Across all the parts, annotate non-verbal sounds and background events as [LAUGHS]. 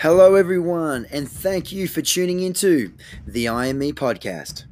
Hello, everyone, and thank you for tuning into the IME podcast.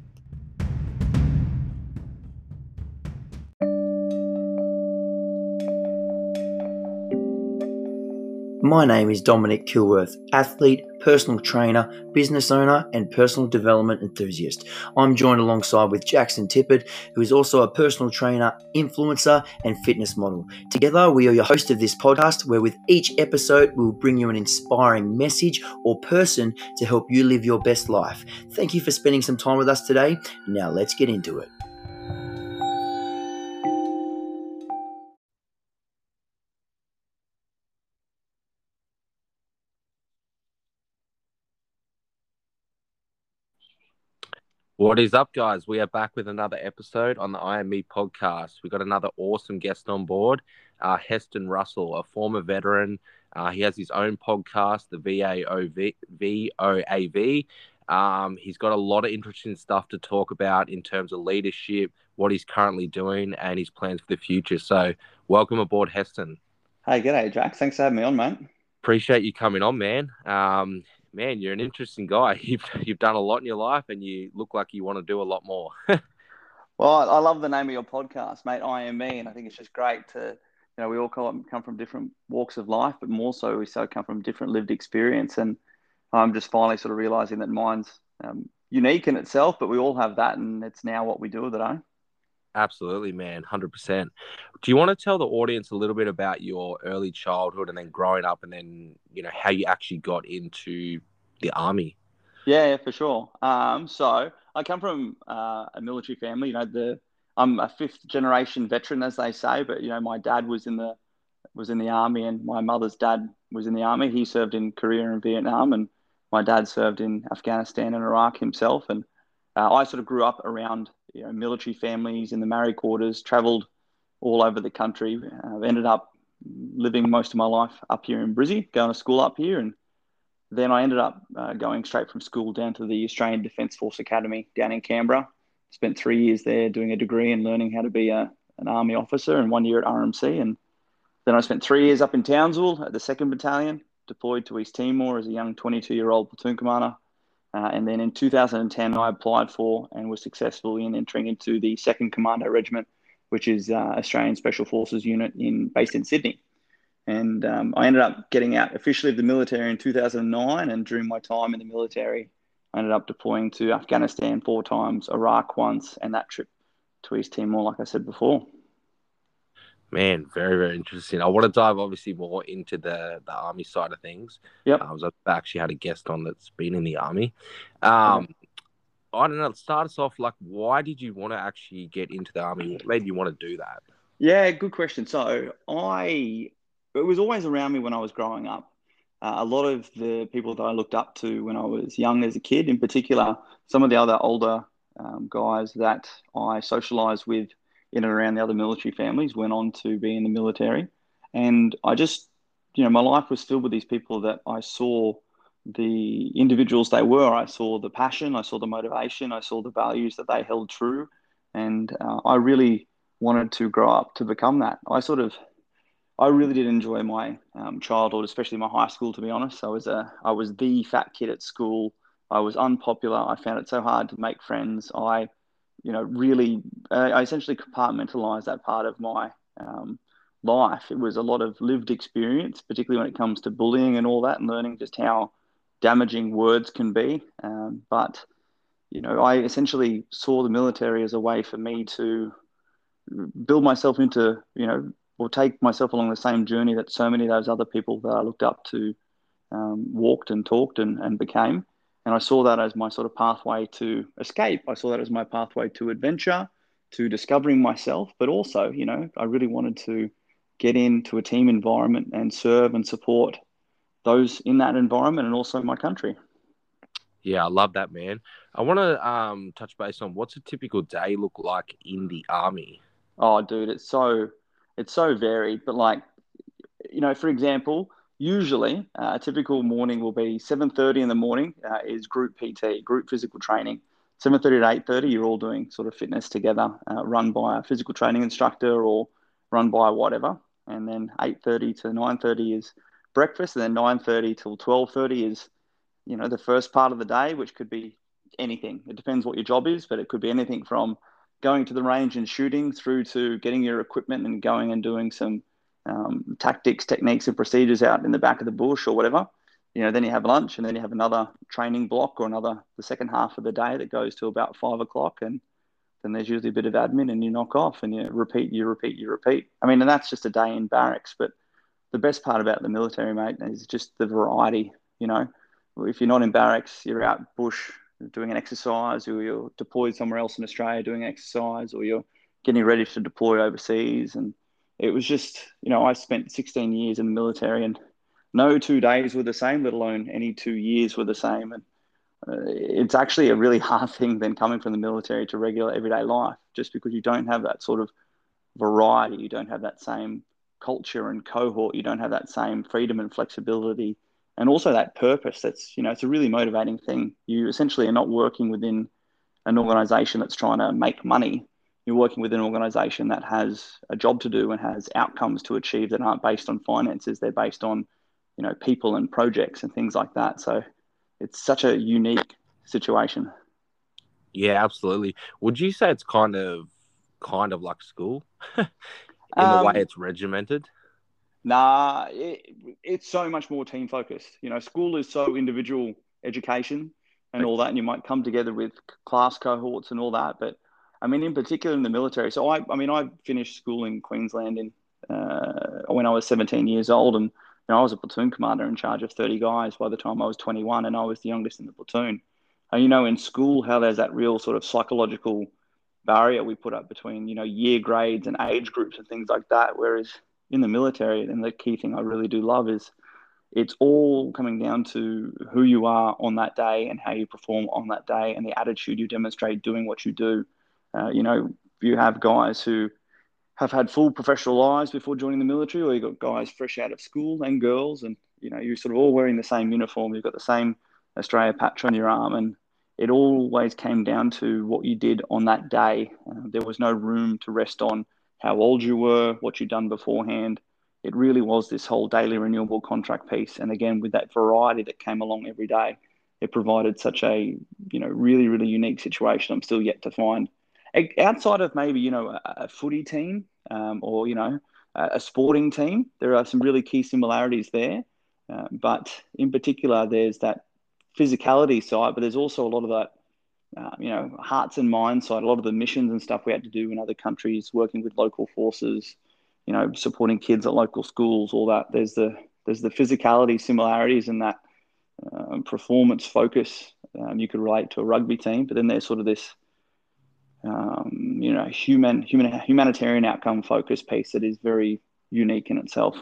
My name is Dominic Kilworth, athlete, personal trainer, business owner, and personal development enthusiast. I'm joined alongside with Jackson Tippett, who is also a personal trainer, influencer, and fitness model. Together, we are your host of this podcast, where with each episode, we'll bring you an inspiring message or person to help you live your best life. Thank you for spending some time with us today. Now, let's get into it. What is up, guys? We are back with another episode on the I Am Me podcast. We've got another awesome guest on board, uh, Heston Russell, a former veteran. Uh, he has his own podcast, the VAOV, VOAV. Um, he's got a lot of interesting stuff to talk about in terms of leadership, what he's currently doing, and his plans for the future. So, welcome aboard, Heston. Hey, g'day, Jack. Thanks for having me on, mate. Appreciate you coming on, man. Um, man, you're an interesting guy. [LAUGHS] You've you've done a lot in your life, and you look like you want to do a lot more. [LAUGHS] well, I love the name of your podcast, mate. I am me, and I think it's just great to you know we all come from different walks of life, but more so we so come from different lived experience, and I'm just finally sort of realizing that mine's um, unique in itself, but we all have that, and it's now what we do with it. Eh? Absolutely, man, hundred percent. Do you want to tell the audience a little bit about your early childhood and then growing up, and then you know how you actually got into the army? Yeah, for sure. Um, so I come from uh, a military family. You know, the I'm a fifth generation veteran, as they say. But you know, my dad was in the was in the army, and my mother's dad was in the army. He served in Korea and Vietnam, and my dad served in Afghanistan and Iraq himself. And uh, I sort of grew up around you know, military families in the married quarters, travelled all over the country. I've ended up living most of my life up here in Brizzy, going to school up here, and then I ended up uh, going straight from school down to the Australian Defence Force Academy down in Canberra. Spent three years there doing a degree and learning how to be a, an army officer, and one year at RMC. And then I spent three years up in Townsville at the Second Battalion, deployed to East Timor as a young 22-year-old platoon commander. Uh, and then in 2010, I applied for and was successful in entering into the Second Commando Regiment, which is uh, Australian Special Forces unit in based in Sydney. And um, I ended up getting out officially of the military in 2009. And during my time in the military, I ended up deploying to Afghanistan four times, Iraq once, and that trip to East Timor, like I said before. Man, very very interesting. I want to dive obviously more into the the army side of things. Yep. I was actually had a guest on that's been in the army. Um, I don't know. Start us off like, why did you want to actually get into the army? What made you want to do that? Yeah, good question. So I, it was always around me when I was growing up. Uh, a lot of the people that I looked up to when I was young as a kid, in particular, some of the other older um, guys that I socialized with in and around the other military families went on to be in the military. And I just, you know, my life was filled with these people that I saw the individuals they were. I saw the passion, I saw the motivation, I saw the values that they held true. And uh, I really wanted to grow up to become that. I sort of, I really did enjoy my um, childhood, especially my high school. To be honest, I was a, I was the fat kid at school. I was unpopular. I found it so hard to make friends. I you know, really, uh, I essentially compartmentalized that part of my um, life. It was a lot of lived experience, particularly when it comes to bullying and all that, and learning just how damaging words can be. Um, but, you know, I essentially saw the military as a way for me to build myself into, you know, or take myself along the same journey that so many of those other people that I looked up to um, walked and talked and, and became. And I saw that as my sort of pathway to escape. I saw that as my pathway to adventure, to discovering myself, but also, you know, I really wanted to get into a team environment and serve and support those in that environment and also my country. Yeah, I love that, man. I want to um, touch base on what's a typical day look like in the army. Oh, dude, it's so it's so varied. But like, you know, for example, usually uh, a typical morning will be 7.30 in the morning uh, is group pt group physical training 7.30 to 8.30 you're all doing sort of fitness together uh, run by a physical training instructor or run by whatever and then 8.30 to 9.30 is breakfast, and then nine thirty till twelve thirty is, you know, the first part of the day, which could be anything. It depends what your job is, but it could be anything from going to the range and shooting through to getting your equipment and going and doing some um, tactics, techniques, and procedures out in the back of the bush or whatever. You know, then you have lunch, and then you have another training block or another the second half of the day that goes to about five o'clock, and then there's usually a bit of admin, and you knock off, and you repeat, you repeat, you repeat. I mean, and that's just a day in barracks, but the best part about the military, mate, is just the variety. You know, if you're not in barracks, you're out bush doing an exercise, or you're deployed somewhere else in Australia doing exercise, or you're getting ready to deploy overseas. And it was just, you know, I spent 16 years in the military, and no two days were the same, let alone any two years were the same. And uh, it's actually a really [LAUGHS] hard thing then coming from the military to regular everyday life, just because you don't have that sort of variety, you don't have that same culture and cohort, you don't have that same freedom and flexibility and also that purpose that's you know it's a really motivating thing. You essentially are not working within an organization that's trying to make money you're working with an organization that has a job to do and has outcomes to achieve that aren't based on finances they're based on you know people and projects and things like that so it's such a unique situation yeah absolutely would you say it's kind of kind of like school [LAUGHS] in Um, the way it's regimented Nah, it, it's so much more team focused. You know, school is so individual education and all that, and you might come together with class cohorts and all that. But I mean, in particular in the military. So I, I mean, I finished school in Queensland in uh, when I was 17 years old, and you know, I was a platoon commander in charge of 30 guys by the time I was 21, and I was the youngest in the platoon. And you know, in school, how there's that real sort of psychological barrier we put up between you know year grades and age groups and things like that, whereas in the military, and the key thing I really do love is it's all coming down to who you are on that day and how you perform on that day and the attitude you demonstrate doing what you do. Uh, you know, you have guys who have had full professional lives before joining the military, or you've got guys fresh out of school and girls, and you know, you're sort of all wearing the same uniform. You've got the same Australia patch on your arm, and it always came down to what you did on that day. Uh, there was no room to rest on how old you were, what you'd done beforehand. It really was this whole daily renewable contract piece. And again, with that variety that came along every day, it provided such a, you know, really, really unique situation. I'm still yet to find outside of maybe, you know, a, a footy team um, or, you know, a, a, sporting team, there are some really key similarities there. Uh, but in particular, there's that physicality side, but there's also a lot of that uh, you know, hearts and minds side, a lot of the missions and stuff we had to do in other countries, working with local forces, you know, supporting kids at local schools, all that. There's the there's the physicality similarities and that um, performance focus. Um, you could relate to a rugby team, but then there's sort of this, um, you know, human human humanitarian outcome focus piece that is very unique in itself.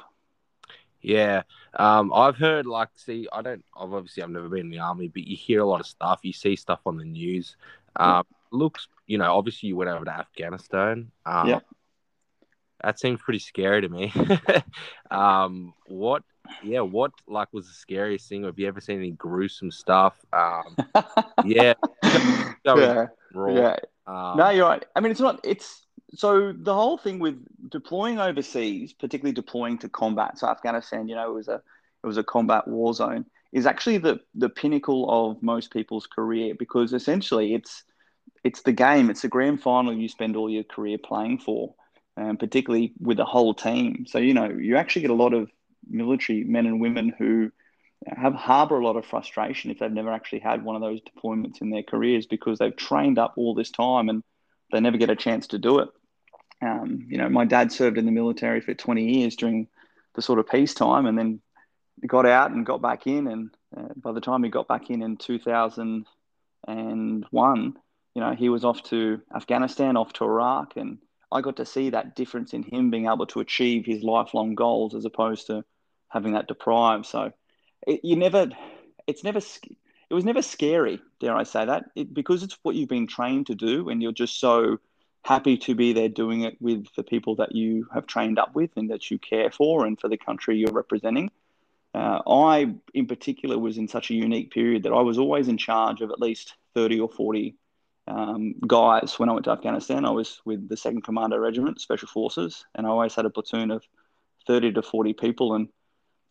Yeah, um, I've heard like, see, I don't, I've obviously I've never been in the army, but you hear a lot of stuff. You see stuff on the news. Um, looks, you know, obviously you went over to Afghanistan. Um, yeah, that seems pretty scary to me. [LAUGHS] um, what, yeah, what like was the scariest thing? Have you ever seen any gruesome stuff? Um, [LAUGHS] yeah, yeah, yeah. Um, no, you're right. I mean, it's not. It's so the whole thing with deploying overseas, particularly deploying to combat, so Afghanistan, you know, it was a it was a combat war zone, is actually the the pinnacle of most people's career because essentially it's it's the game, it's the grand final you spend all your career playing for, and particularly with the whole team. So you know, you actually get a lot of military men and women who have harbor a lot of frustration if they've never actually had one of those deployments in their careers because they've trained up all this time and they never get a chance to do it. Um, you know, my dad served in the military for 20 years during the sort of peacetime and then got out and got back in. And uh, by the time he got back in in 2001, you know, he was off to Afghanistan, off to Iraq. And I got to see that difference in him being able to achieve his lifelong goals as opposed to having that deprived. So it, you never, it's never, it was never scary, dare I say that, it, because it's what you've been trained to do and you're just so happy to be there doing it with the people that you have trained up with and that you care for and for the country you're representing. Uh, I, in particular, was in such a unique period that I was always in charge of at least 30 or 40 um, guys when I went to Afghanistan. I was with the 2nd Commando Regiment, Special Forces, and I always had a platoon of 30 to 40 people. And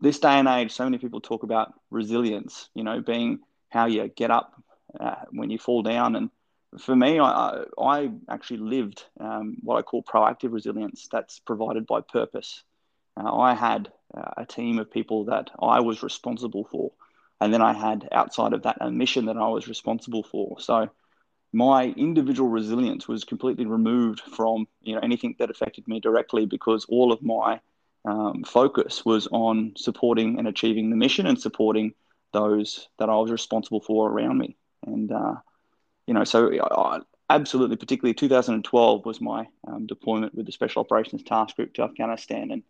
this day and age, so many people talk about resilience. You know, being how you get up uh, when you fall down, and for me, I, I actually lived um, what I call proactive resilience. That's provided by purpose. Uh, I had uh, a team of people that I was responsible for, and then I had outside of that a mission that I was responsible for. So my individual resilience was completely removed from you know anything that affected me directly because all of my um, focus was on supporting and achieving the mission and supporting those that I was responsible for around me. And, uh, you know, so I, absolutely, particularly 2012 was my um, deployment with the Special Operations Task Group to Afghanistan. And,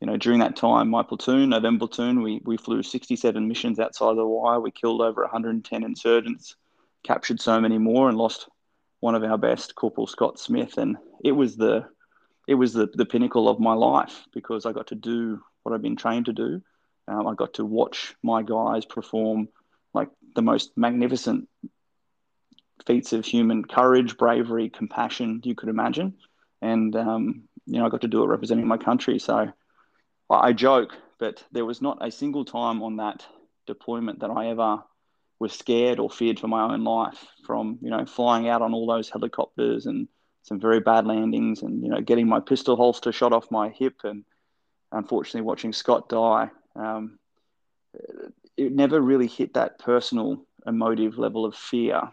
you know, during that time, my platoon, November platoon, we, we flew 67 missions outside of the wire. We killed over 110 insurgents, captured so many more, and lost one of our best, Corporal Scott Smith. And it was the it was the, the pinnacle of my life because I got to do what I've been trained to do. Um, I got to watch my guys perform like the most magnificent feats of human courage, bravery, compassion you could imagine. And, um, you know, I got to do it representing my country. So I joke, but there was not a single time on that deployment that I ever was scared or feared for my own life from, you know, flying out on all those helicopters and some very bad landings and you know getting my pistol holster shot off my hip and unfortunately watching Scott die. Um, it never really hit that personal emotive level of fear.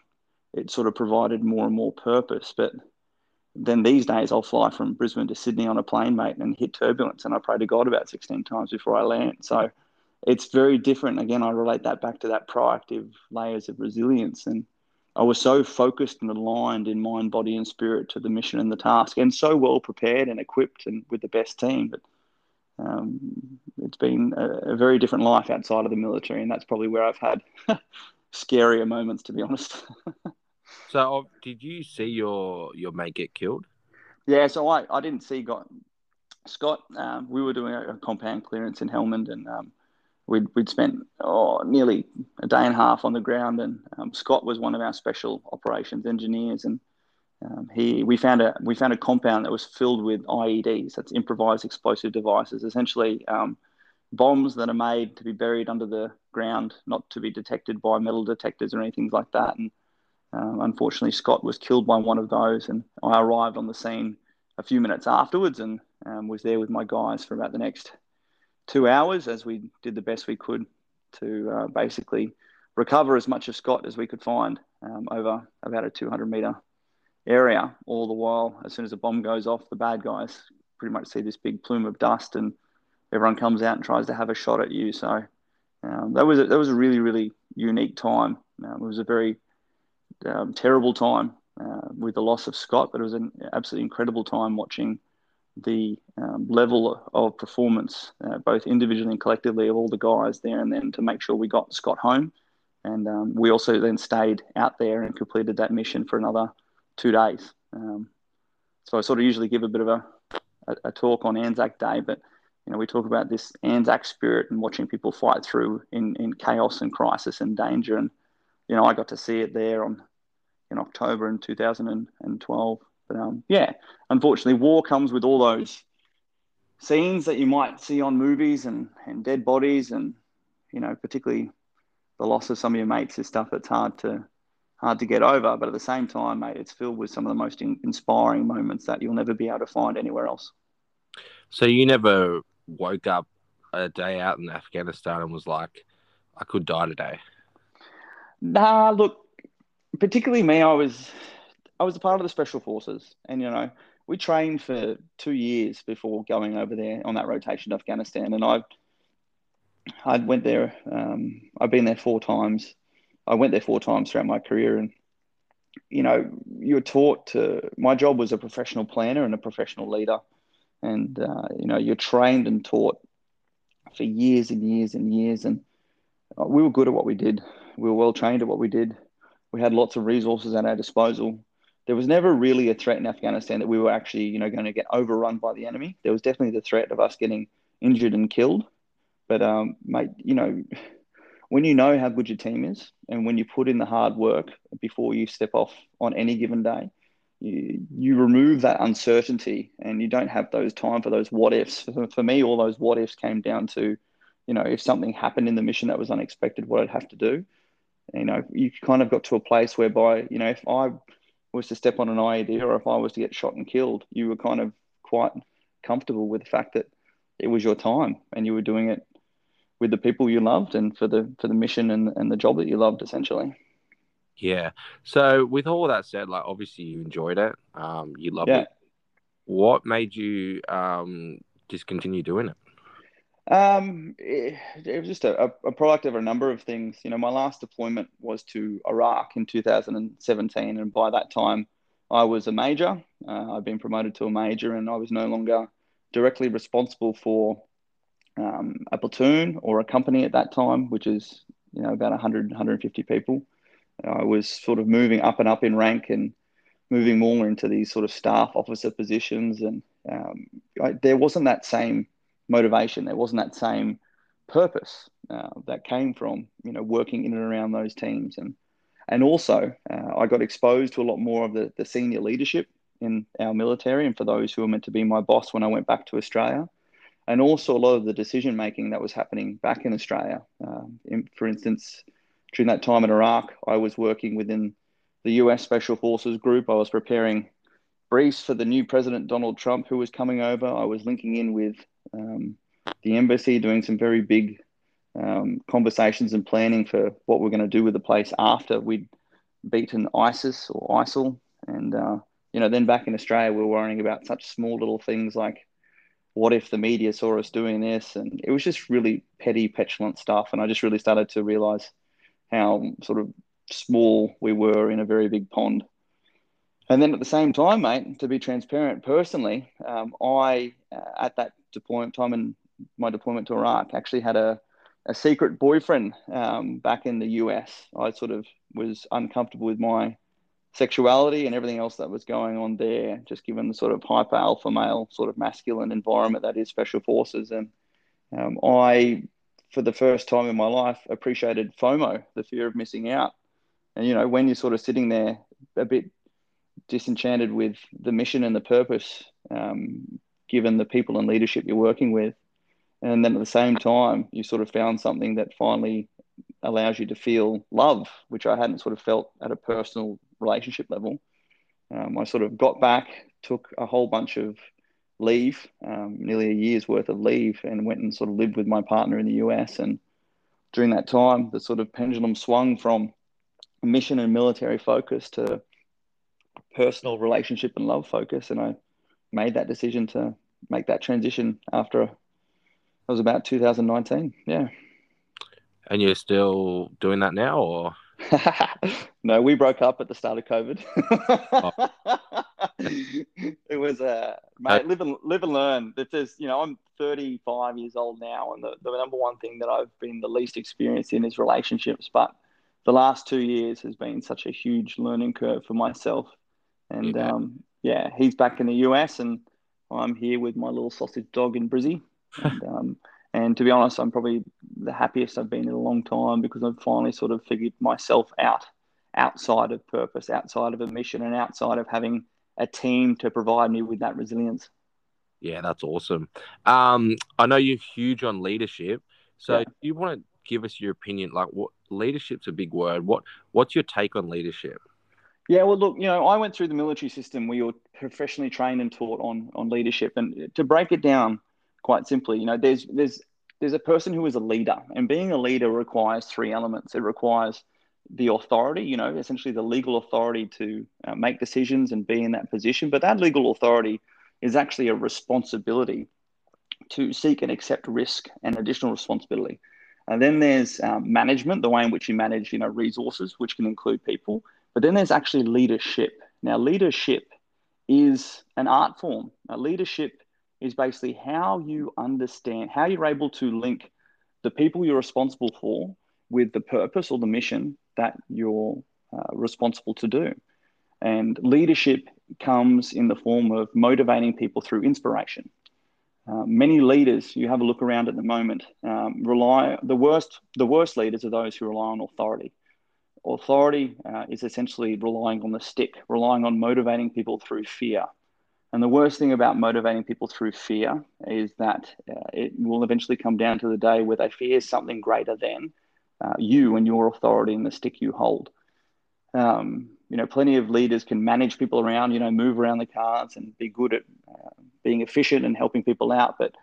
It sort of provided more and more purpose. But then these days, I'll fly from Brisbane to Sydney on a plane, mate, and hit turbulence, and I pray to God about 16 times before I land. So it's very different. Again, I relate that back to that proactive layers of resilience and I was so focused and aligned in mind, body, and spirit to the mission and the task, and so well prepared and equipped and with the best team. But um, it's been a, a, very different life outside of the military, and that's probably where I've had [LAUGHS] scarier moments, to be honest. [LAUGHS] so, uh, did you see your your mate get killed? Yeah, so I, I didn't see got Scott. Um, we were doing a, a, compound clearance in Helmand, and um, we'd, we'd spent oh, nearly a day and a half on the ground, and um, Scott was one of our special operations engineers, and um, he we found a we found a compound that was filled with IEDs, that's improvised explosive devices, essentially um, bombs that are made to be buried under the ground, not to be detected by metal detectors or anything like that. And um, unfortunately, Scott was killed by one of those, and I arrived on the scene a few minutes afterwards, and um, was there with my guys for about the next two hours as we did the best we could to uh, basically recover as much of Scott as we could find um, over about a 200 meter area. All the while, as soon as a bomb goes off, the bad guys pretty much see this big plume of dust, and everyone comes out and tries to have a shot at you. So um, that was a, that was a really really unique time. Um, it was a very um, terrible time uh, with the loss of Scott, but it was an absolutely incredible time watching the um, level of performance, uh, both individually and collectively, of all the guys there, and then to make sure we got Scott home. And um, we also then stayed out there and completed that mission for another two days. Um, so I sort of usually give a bit of a, a, a, talk on Anzac Day, but you know we talk about this Anzac spirit and watching people fight through in, in chaos and crisis and danger. And you know I got to see it there on in October in 2012. But um, yeah, unfortunately, war comes with all those scenes that you might see on movies and, and dead bodies, and you know, particularly the loss of some of your mates is stuff that's hard to hard to get over. But at the same time, mate, it's filled with some of the most in- inspiring moments that you'll never be able to find anywhere else. So you never woke up a day out in Afghanistan and was like, I could die today. Nah, look, particularly me, I was I was a part of the special forces, and you know, we trained for two years before going over there on that rotation to Afghanistan, and I, I went there. Um, I've been there four times. I went there four times throughout my career, and you know, you're taught to. My job was a professional planner and a professional leader, and uh, you know, you're trained and taught for years and years and years, and uh, we were good at what we did. We were well trained at what we did. We had lots of resources at our disposal there was never really a threat in Afghanistan that we were actually, you know, going to get overrun by the enemy. There was definitely the threat of us getting injured and killed. But, um, mate, you know, when you know how good your team is and when you put in the hard work before you step off on any given day, you, you remove that uncertainty and you don't have those time for those what ifs. For, me, all those what ifs came down to you know, if something happened in the mission that was unexpected, what I'd have to do. You know, you kind of got to a place whereby, you know, if I was to step on an IED or if I was to get shot and killed, you were kind of quite comfortable with the fact that it was your time and you were doing it with the people you loved and for the for the mission and, and the job that you loved essentially. Yeah. So with all that said, like obviously you enjoyed it, um, you loved Yeah. it. What made you um discontinue doing it? Um, it, it was just a, a product of a number of things. You know, my last deployment was to Iraq in 2017, and by that time, I was a major. Uh, I'd been promoted to a major, and I was no longer directly responsible for um, a platoon or a company at that time, which is you know about 100, 150 people. I was sort of moving up and up in rank and moving more into these sort of staff officer positions, and um, I, there wasn't that same motivation. There wasn't that same purpose uh, that came from you know working in and around those teams, and and also uh, I got exposed to a lot more of the the senior leadership in our military, and for those who were meant to be my boss when I went back to Australia, and also a lot of the decision making that was happening back in Australia. Um, in, for instance, during that time in Iraq, I was working within the U.S. Special Forces Group. I was preparing briefs for the new President Donald Trump, who was coming over. I was linking in with um, the embassy, doing some very big um, conversations and planning for what we're going to do with the place after we'd beaten ISIS or ISIL. And, uh, you know, then back in Australia, we were worrying about such small little things like what if the media saw us doing this? And it was just really petty, petulant stuff. And I just really started to realize how sort of small we were in a very big pond. And then at the same time, mate, to be transparent personally, um, I, uh, at that deployment time in my deployment to Iraq, actually had a, a secret boyfriend um, back in the US. I sort of was uncomfortable with my sexuality and everything else that was going on there, just given the sort of hyper alpha male, sort of masculine environment that is special forces. And um, I, for the first time in my life, appreciated FOMO, the fear of missing out. And, you know, when you're sort of sitting there a bit disenchanted with the mission and the purpose, um, given the people and leadership you're working with. And then at the same time, you sort of found something that finally allows you to feel love, which I hadn't sort of felt at a personal relationship level. Um, I sort of got back, took a whole bunch of leave, um, nearly a year's worth of leave, and went and sort of lived with my partner in the US. And during that time, the sort of pendulum swung from mission and military focus to personal relationship and love focus. And I made that decision to make that transition after it was about 2019. Yeah. And you're still doing that now, or [LAUGHS] no, we broke up at the start of COVID. [LAUGHS] it was uh, mate, live and live and learn. It is, you know, I'm 35 years old now, and the, the number one thing that I've been the least experienced in is relationships. But the last two years has been such a huge learning curve for myself. And Yeah. um, yeah, he's back in the US, and I'm here with my little sausage dog in Brizzy. [LAUGHS] And, um, and to be honest, I'm probably the happiest I've been in a long time because I've finally sort of figured myself out outside of purpose, outside of a mission, and outside of having a team to provide me with that resilience. yeah, that's awesome. Um, I know you're huge on leadership, so Yeah. do you want to give us your opinion? Like, what leadership's a big word. What What's your take on leadership? Yeah, well, look, you know, I went through the military system where you're professionally trained and taught on on leadership, and to break it down quite simply, you know, there's there's there's a person who is a leader, and being a leader requires three elements. It requires the authority, you know, essentially the legal authority to uh, make decisions and be in that position, but that legal authority is actually a responsibility to seek and accept risk and additional responsibility. And then there's um, management, the way in which you manage, you know, resources, which can include people. But then there's actually leadership. Now, leadership is an art form. Now, leadership is basically how you understand, how you're able to link the people you're responsible for with the purpose or the mission that you're uh, responsible to do. And leadership comes in the form of motivating people through inspiration. Uh, many leaders, you have a look around at the moment, um, rely the worst. The worst leaders are those who rely on authority. Authority uh, is essentially relying on the stick, relying on motivating people through fear. And the worst thing about motivating people through fear is that uh, it will eventually come down to the day where they fear something greater than uh, you and your authority and the stick you hold. Um, you know, plenty of leaders can manage people around, you know, move around the cards and be good at uh, being efficient and helping people out. But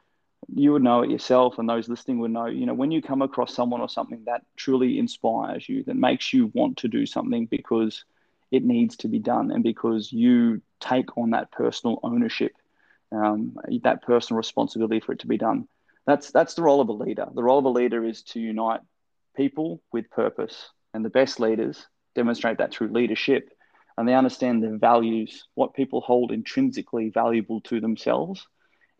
you would know it yourself, and those listening would know, you know, when you come across someone or something that truly inspires you, that makes you want to do something because it needs to be done and because you take on that personal ownership, um, that personal responsibility for it to be done. That's that's the role of a leader. The role of a leader is to unite people with purpose, and the best leaders demonstrate that through leadership, and they understand their values, what people hold intrinsically valuable to themselves,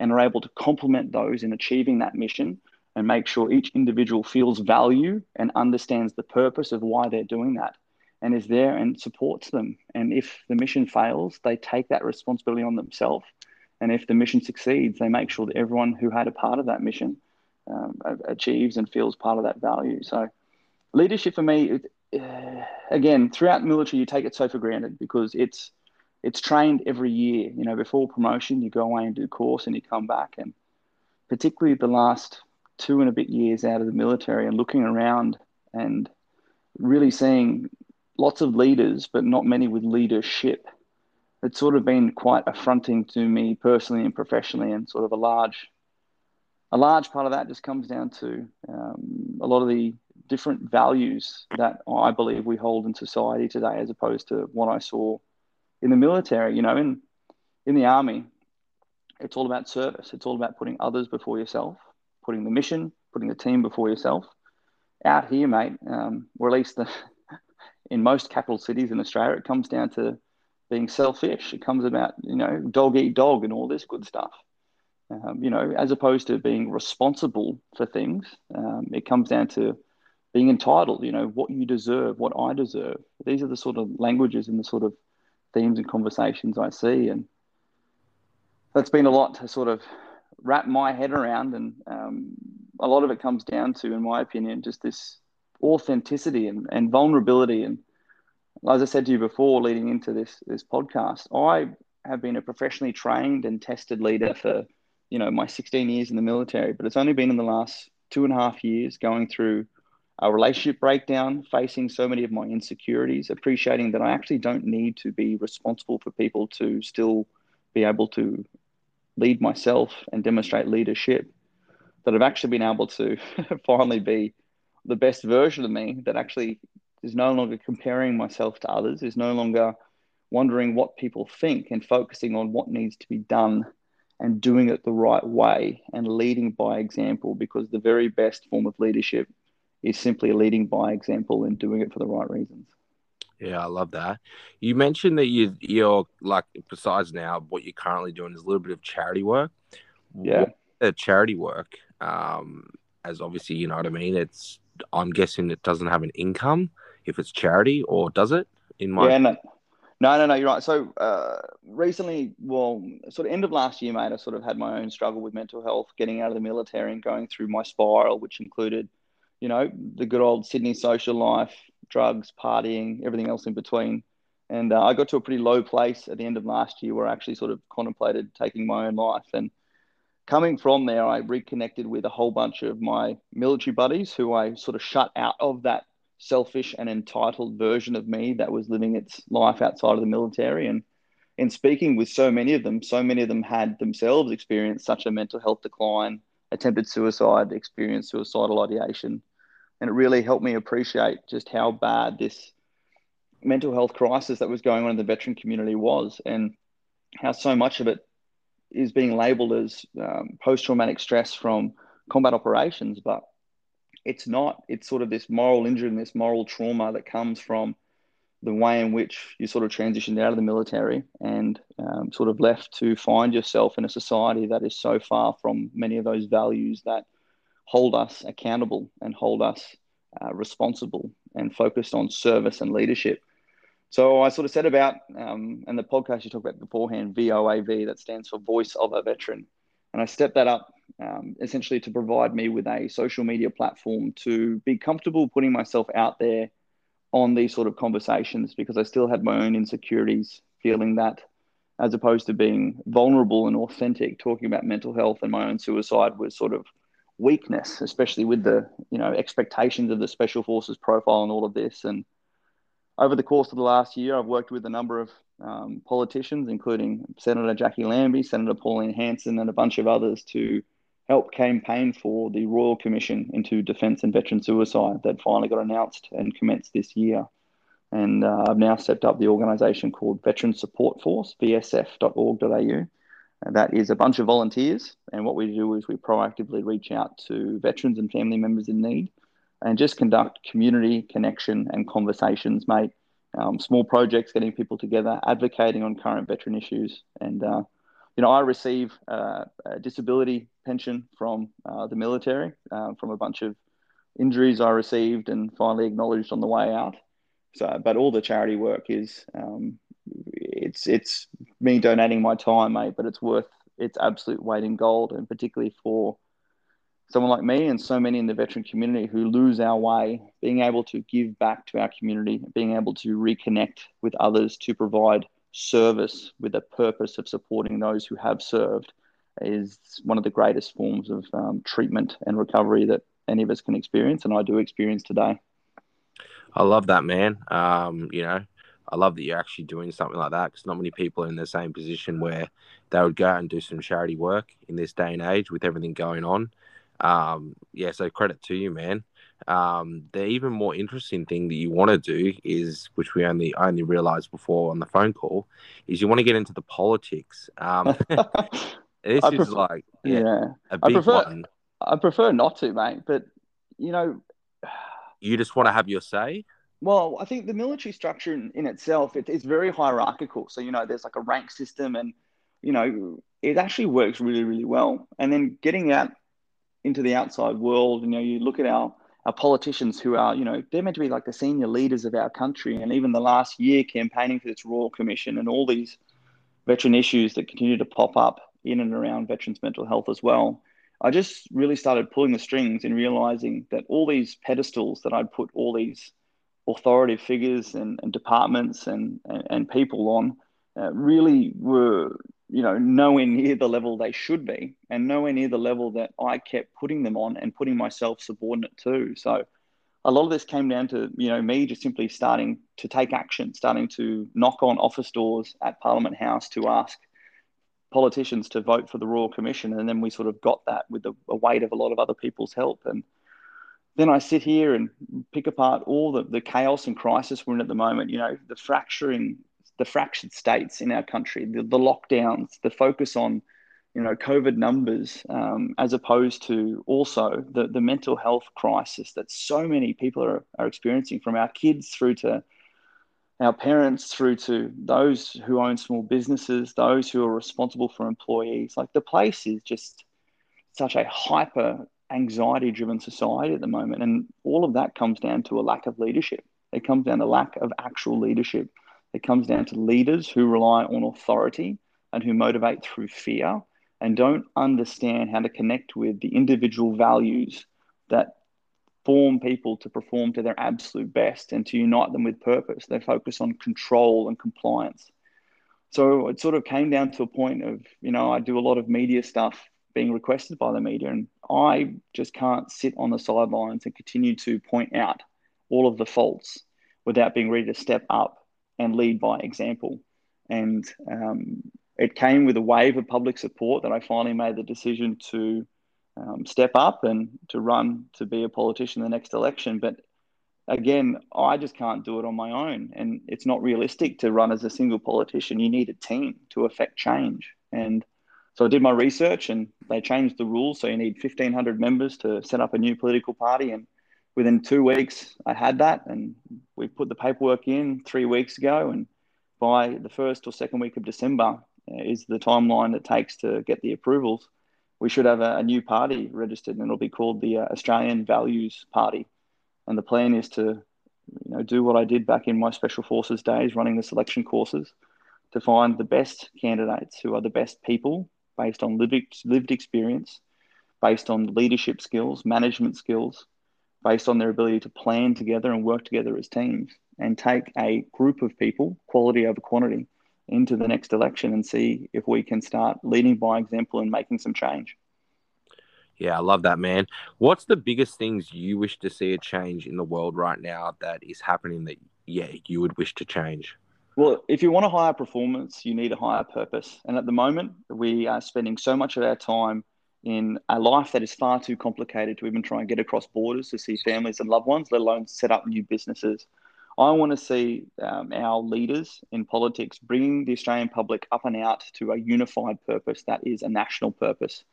and are able to complement those in achieving that mission and make sure each individual feels value and understands the purpose of why they're doing that and is there and supports them. And if the mission fails, they take that responsibility on themselves. And if the mission succeeds, they make sure that everyone who had a part of that mission um, achieves and feels part of that value. So, leadership for me, uh, again, throughout the military, you take it so for granted because it's it's trained every year. You know, before promotion, you go away and do course, and you come back. And particularly the last two and a bit years out of the military, and looking around and really seeing lots of leaders, but not many with leadership. It's sort of been quite affronting to me personally and professionally, and sort of a large, a large part of that just comes down to um, a lot of the different values that I believe we hold in society today, as opposed to what I saw in the military. You know, in in the army, it's all about service. It's all about putting others before yourself, putting the mission, putting the team before yourself. Out here, mate, um, or at least the [LAUGHS] in most capital cities in Australia, it comes down to being selfish. It comes about, you know, dog eat dog and all this good stuff. Um, you know, as opposed to being responsible for things, um, it comes down to being entitled, you know, what you deserve, what I deserve. These are the sort of languages and the sort of themes and conversations I see. And that's been a lot to sort of wrap my head around. And um, a lot of it comes down to, in my opinion, just this authenticity and, and vulnerability. And as I said to you before, leading into this this podcast, I have been a professionally trained and tested leader for you know my 16 years in the military, but it's only been in the last two and a half years going through a relationship breakdown, facing so many of my insecurities, appreciating that I actually don't need to be responsible for people to still be able to lead myself and demonstrate leadership. That I've actually been able to [LAUGHS] finally be the best version of me that actually is no longer comparing myself to others, is no longer wondering what people think and focusing on what needs to be done and doing it the right way and leading by example because the very best form of leadership is simply leading by example and doing it for the right reasons. Yeah, I love that. You mentioned that you you're like besides now what you're currently doing is a little bit of charity work. Yeah, what, charity work. Um, as obviously you know what I mean. It's I'm guessing it doesn't have an income if it's charity, or does it? In my yeah, no, no, no, no you're right. So uh, recently, well, sort of end of last year, mate, I sort of had my own struggle with mental health, getting out of the military and going through my spiral, which included, you know, the good old Sydney social life, drugs, partying, everything else in between. And uh, I got to a pretty low place at the end of last year where I actually sort of contemplated taking my own life. And coming from there, I reconnected with a whole bunch of my military buddies who I sort of shut out of that selfish and entitled version of me that was living its life outside of the military. And in speaking with so many of them, so many of them had themselves experienced such a mental health decline, attempted suicide, experienced suicidal ideation. And it really helped me appreciate just how bad this mental health crisis that was going on in the veteran community was and how so much of it is being labeled as um, post traumatic stress from combat operations, but it's not. It's sort of this moral injury and this moral trauma that comes from the way in which you sort of transitioned out of the military and um, sort of left to find yourself in a society that is so far from many of those values that hold us accountable and hold us uh, responsible and focused on service and leadership. So I sort of said about, um, and the podcast you talked about beforehand, VOAV, that stands for Voice of a Veteran. And I stepped that up um, essentially to provide me with a social media platform to be comfortable putting myself out there on these sort of conversations because I still had my own insecurities, feeling that as opposed to being vulnerable and authentic, talking about mental health and my own suicide was sort of weakness, especially with the you know expectations of the special forces profile and all of this. And over the course of the last year, I've worked with a number of um, politicians, including Senator Jacqui Lambie, Senator Pauline Hanson, and a bunch of others, to help campaign for the Royal Commission into Defence and Veteran Suicide that finally got announced and commenced this year. And uh, I've now stepped up the organisation called Veteran Support Force, vsf.org.au. That is a bunch of volunteers. And what we do is we proactively reach out to veterans and family members in need and just conduct community connection and conversations, mate. Um, small projects, getting people together, advocating on current veteran issues. And, uh, you know, I receive uh, a disability pension from uh, the military uh, from a bunch of injuries I received and finally acknowledged on the way out. So, but all the charity work is, um, it's it's me donating my time, mate. But it's worth its absolute weight in gold, and particularly for someone like me and so many in the veteran community who lose our way, being able to give back to our community, being able to reconnect with others to provide service with a purpose of supporting those who have served is one of the greatest forms of um, treatment and recovery that any of us can experience, and I do experience today. I love that, man. Um, you know, I love that you're actually doing something like that because not many people are in the same position where they would go out and do some charity work in this day and age with everything going on. Um, yeah, so credit to you, man. Um, the even more interesting thing that you want to do is, which we only only realized before on the phone call, is you want to get into the politics. Um, [LAUGHS] this I is like yeah, yeah. a I big prefer- one. I prefer not to, mate. But you know, You just want to have your say. Well, I think the military structure in, in itself it, it's very hierarchical. So you know, there's like a rank system, and you know, it actually works really, really well. And then getting out into the outside world, you know, you look at our our politicians who are, you know, they're meant to be like the senior leaders of our country, and even the last year campaigning for this royal commission and all these veteran issues that continue to pop up in and around veterans' mental health as well. I just really started pulling the strings and realizing that all these pedestals that I'd put all these authoritative figures and, and departments and, and, and people on uh, really were, you know, nowhere near the level they should be and nowhere near the level that I kept putting them on and putting myself subordinate to. So a lot of this came down to, you know, me just simply starting to take action, starting to knock on office doors at Parliament House to ask politicians to vote for the Royal Commission. And then we sort of got that with the, weight of a lot of other people's help. And then I sit here and pick apart all the, the chaos and crisis we're in at the moment, you know, the fracturing, the fractured states in our country, the, the lockdowns, the focus on, you know, COVID numbers, um, as opposed to also the, the mental health crisis that so many people are, are experiencing from our kids through to our parents through to those who own small businesses, those who are responsible for employees. Like the place is just such a hyper anxiety driven society at the moment. And all of that comes down to a lack of leadership. It comes down to lack of actual leadership. It comes down to leaders who rely on authority and who motivate through fear and don't understand how to connect with the individual values that form people to perform to their absolute best and to unite them with purpose. They focus on control and compliance. So it sort of came down to a point of, you know, I do a lot of media stuff being requested by the media, and I just can't sit on the sidelines and continue to point out all of the faults without being ready to step up and lead by example. And um, it came with a wave of public support that I finally made the decision to um, step up and to run to be a politician in the next election. But again, I just can't do it on my own. And it's not realistic to run as a single politician. You need a team to affect change. And so I did my research and they changed the rules. So you need 1,500 members to set up a new political party. And within two weeks, I had that. And we put the paperwork in three weeks ago. And by the first or second week of December is the timeline it takes to get the approvals we should have a, a, new party registered, and it'll be called the uh, Australian Values Party. And the plan is to, you know, do what I did back in my special forces days, running the selection courses, to find the best candidates who are the best people based on lived, lived experience, based on leadership skills, management skills, based on their ability to plan together and work together as teams, and take a group of people, quality over quantity, into the next election and see if we can start leading by example and making some change. Yeah, I love that, man. What's the biggest things you wish to see a change in the world right now that is happening that, yeah, you would wish to change? Well, if you want a higher performance, you need a higher purpose. And at the moment, we are spending so much of our time in a life that is far too complicated to even try and get across borders to see families and loved ones, let alone set up new businesses. I want to see um, our leaders in politics bringing the Australian public up and out to a unified purpose that is a national purpose.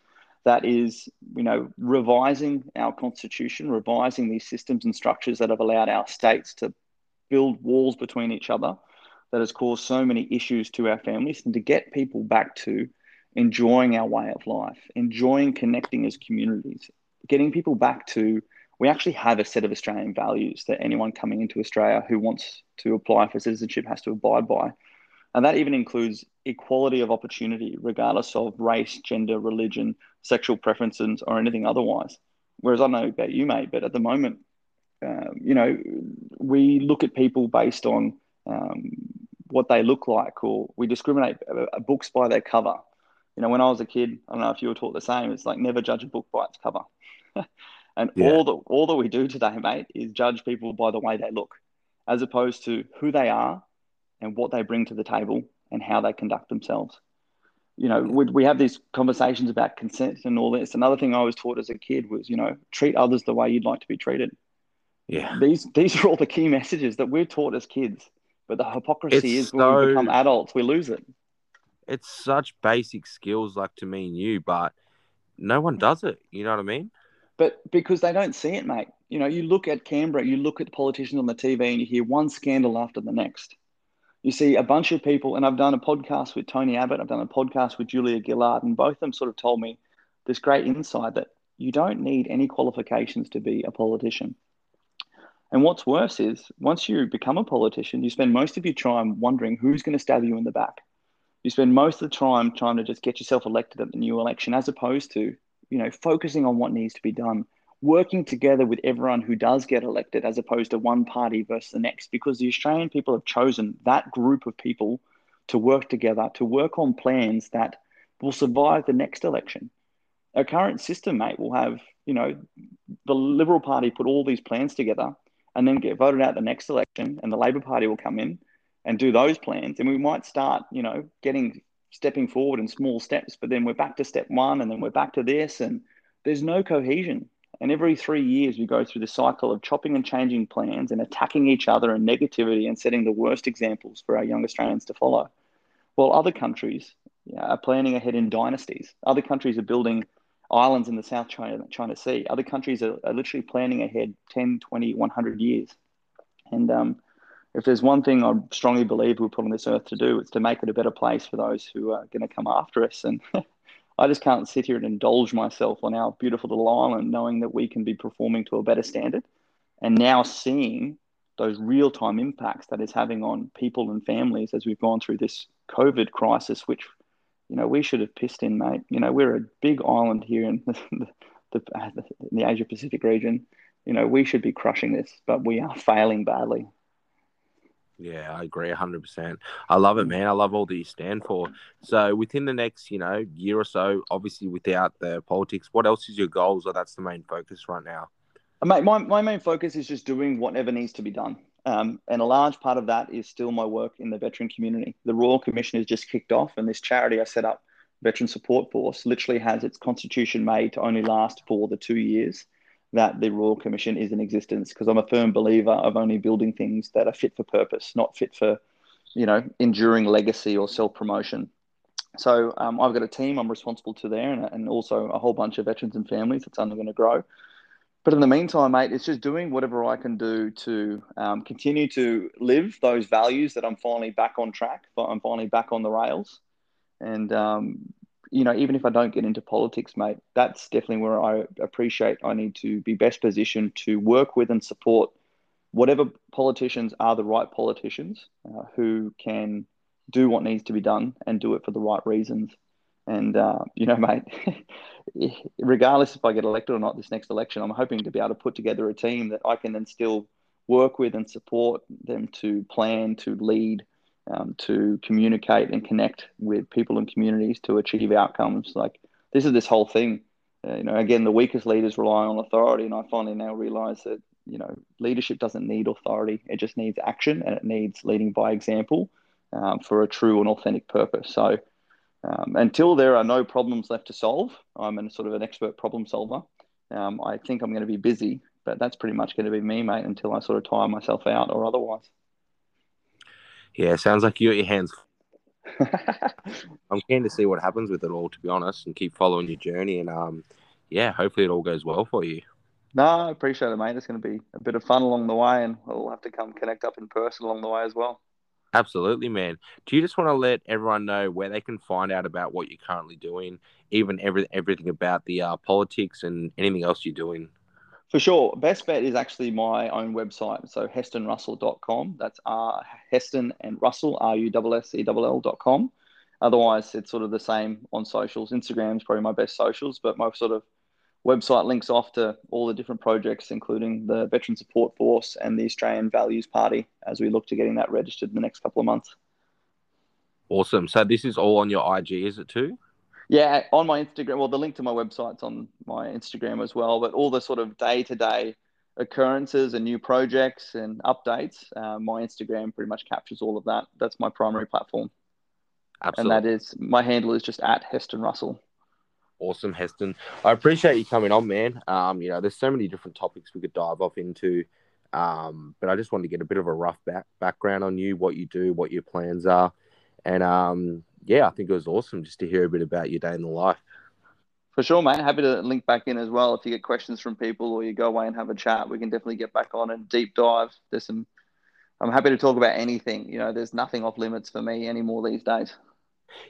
That is, you know, revising our constitution, revising these systems and structures that have allowed our states to build walls between each other, that has caused so many issues to our families, and to get people back to enjoying our way of life, enjoying connecting as communities, getting people back to we actually have a set of Australian values that anyone coming into Australia who wants to apply for citizenship has to abide by. And that even includes equality of opportunity, regardless of race, gender, religion, sexual preferences, or anything otherwise. Whereas I don't know about you, mate, but at the moment, um, you know, we look at people based on um, what they look like, or we discriminate uh, uh, books by their cover. You know, when I was a kid, I don't know if you were taught the same. It's like never judge a book by its cover. [LAUGHS] And yeah. all that all that we do today, mate, is judge people by the way they look, as opposed to who they are and what they bring to the table and how they conduct themselves. You know, we, we have these conversations about consent and all this. Another thing I was taught as a kid was, you know, treat others the way you'd like to be treated. Yeah. These these are all the key [LAUGHS] messages that we're taught as kids. But the hypocrisy it's is when we become adults, we lose it. It's such basic skills like to me and you, but no one does it. You know what I mean? but because they don't see it, mate. You know, you look at Canberra, you look at the politicians on the TV, and you hear one scandal after the next. You see a bunch of people, and I've done a podcast with Tony Abbott, I've done a podcast with Julia Gillard, and both of them sort of told me this great insight that you don't need any qualifications to be a politician. And what's worse is once you become a politician, you spend most of your time wondering who's going to stab you in the back. You spend most of the time trying to just get yourself elected at the new election, as opposed to you know, focusing on what needs to be done, working together with everyone who does get elected as opposed to one party versus the next, because the Australian people have chosen that group of people to work together, to work on plans that will survive the next election. Our current system, mate, will have, you know, the Liberal Party put all these plans together and then get voted out the next election, and the Labor Party will come in and do those plans. And we might start, you know, getting stepping forward in small steps, but then we're back to step one and then we're back to this, and there's no cohesion. And every three years, we go through the cycle of chopping and changing plans and attacking each other and negativity and setting the worst examples for our young Australians to follow. While other countries are planning ahead in dynasties, other countries are building islands in the South China, China Sea. Other countries are, are literally planning ahead 10, 20, 100 years. And um, if there's one thing I strongly believe we're put on this earth to do, it's to make it a better place for those who are going to come after us. And [LAUGHS] I just can't sit here and indulge myself on our beautiful little island, knowing that we can be performing to a better standard, and now seeing those real time impacts that is having on people and families as we've gone through this COVID crisis, which you know we should have pissed in, mate. You know we're a big island here in [LAUGHS] the, the, the, the Asia Pacific region. You know we should be crushing this, but we are failing badly. Yeah, I agree 100%. I love it, man. I love all that you stand for. So, within the next, you know, year or so, obviously without the politics, what else is your goals or that's the main focus right now? Uh, my, my, my main focus is just doing whatever needs to be done. Um, and a large part of that is still my work in the veteran community. The Royal Commission has just kicked off, and this charity I set up, Veteran Support Force, literally has its constitution made to only last for the two years that the Royal Commission is in existence because I'm a firm believer of only building things that are fit for purpose, not fit for, you know, enduring legacy or self promotion. So um, I've got a team I'm responsible to there, and, and also a whole bunch of veterans and families that's only going to grow. But in the meantime, mate, it's just doing whatever I can do to um, continue to live those values that I'm finally back on track. I'm finally back on the rails, and um, you know, even if I don't get into politics, mate, that's definitely where I appreciate I need to be best positioned to work with and support whatever politicians are the right politicians uh, who can do what needs to be done and do it for the right reasons. And, uh, you know, [LAUGHS] mate, regardless if I get elected or not this next election, I'm hoping to be able to put together a team that I can then still work with and support them to plan, to lead, um, to communicate and connect with people and communities to achieve outcomes. Like this is this whole thing. Uh, you know, again, the weakest leaders rely on authority, and I finally now realize that you know leadership doesn't need authority; it just needs action, and it needs leading by example um, for a true and authentic purpose. So. Um, until there are no problems left to solve, I'm a sort of an expert problem solver. Um, I think I'm going to be busy, but that's pretty much going to be me, mate, until I sort of tire myself out or otherwise. Yeah, sounds like you got your hands. [LAUGHS] I'm keen to see what happens with it all, to be honest, and keep following your journey. And um, yeah, hopefully it all goes well for you. No, I appreciate it, mate. It's going to be a bit of fun along the way, and we'll have to come connect up in person along the way as well. Absolutely, man. Do you just want to let everyone know where they can find out about what you're currently doing, even every, everything about the uh, politics and anything else you're doing? For sure. Best bet is actually my own website. So hestonrussell.com. That's R Heston and Russell, R U S S E L L.com. Otherwise, it's sort of the same on socials. Instagram is probably my best socials, but my sort of website links off to all the different projects, including the Veteran Support Force and the Australian Values Party, as we look to getting that registered in the next couple of months. Awesome. So this is all on your IG, is it too? Yeah, on my Instagram. Well, the link to my website's on my Instagram as well. But all the sort of day to day occurrences and new projects and updates, uh, my Instagram pretty much captures all of that. That's my primary platform. Absolutely. And that is my handle is just at Heston Russell. Awesome, Heston. I appreciate you coming on, man. Um, you know, there's so many different topics we could dive off into. Um, but I just wanted to get a bit of a rough back, background on you, what you do, what your plans are, and um, yeah, I think it was awesome just to hear a bit about your day in the life. For sure, mate. Happy to link back in as well. If you get questions from people or you go away and have a chat, we can definitely get back on and deep dive. There's some. I'm happy to talk about anything. You know, there's nothing off limits for me anymore these days.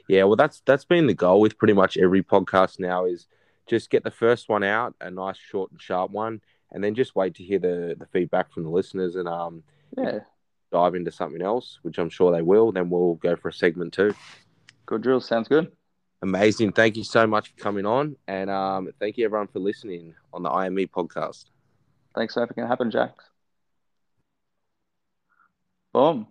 Yeah, well, that's that's been the goal with pretty much every podcast now is just get the first one out, a nice short and sharp one, and then just wait to hear the the feedback from the listeners and um yeah dive into something else, which I'm sure they will. Then we'll go for a segment two. Good drill. Sounds good. Amazing. Thank you so much for coming on. And um, thank you, everyone, for listening on the IME podcast. Thanks for making it happen, Jax. Boom.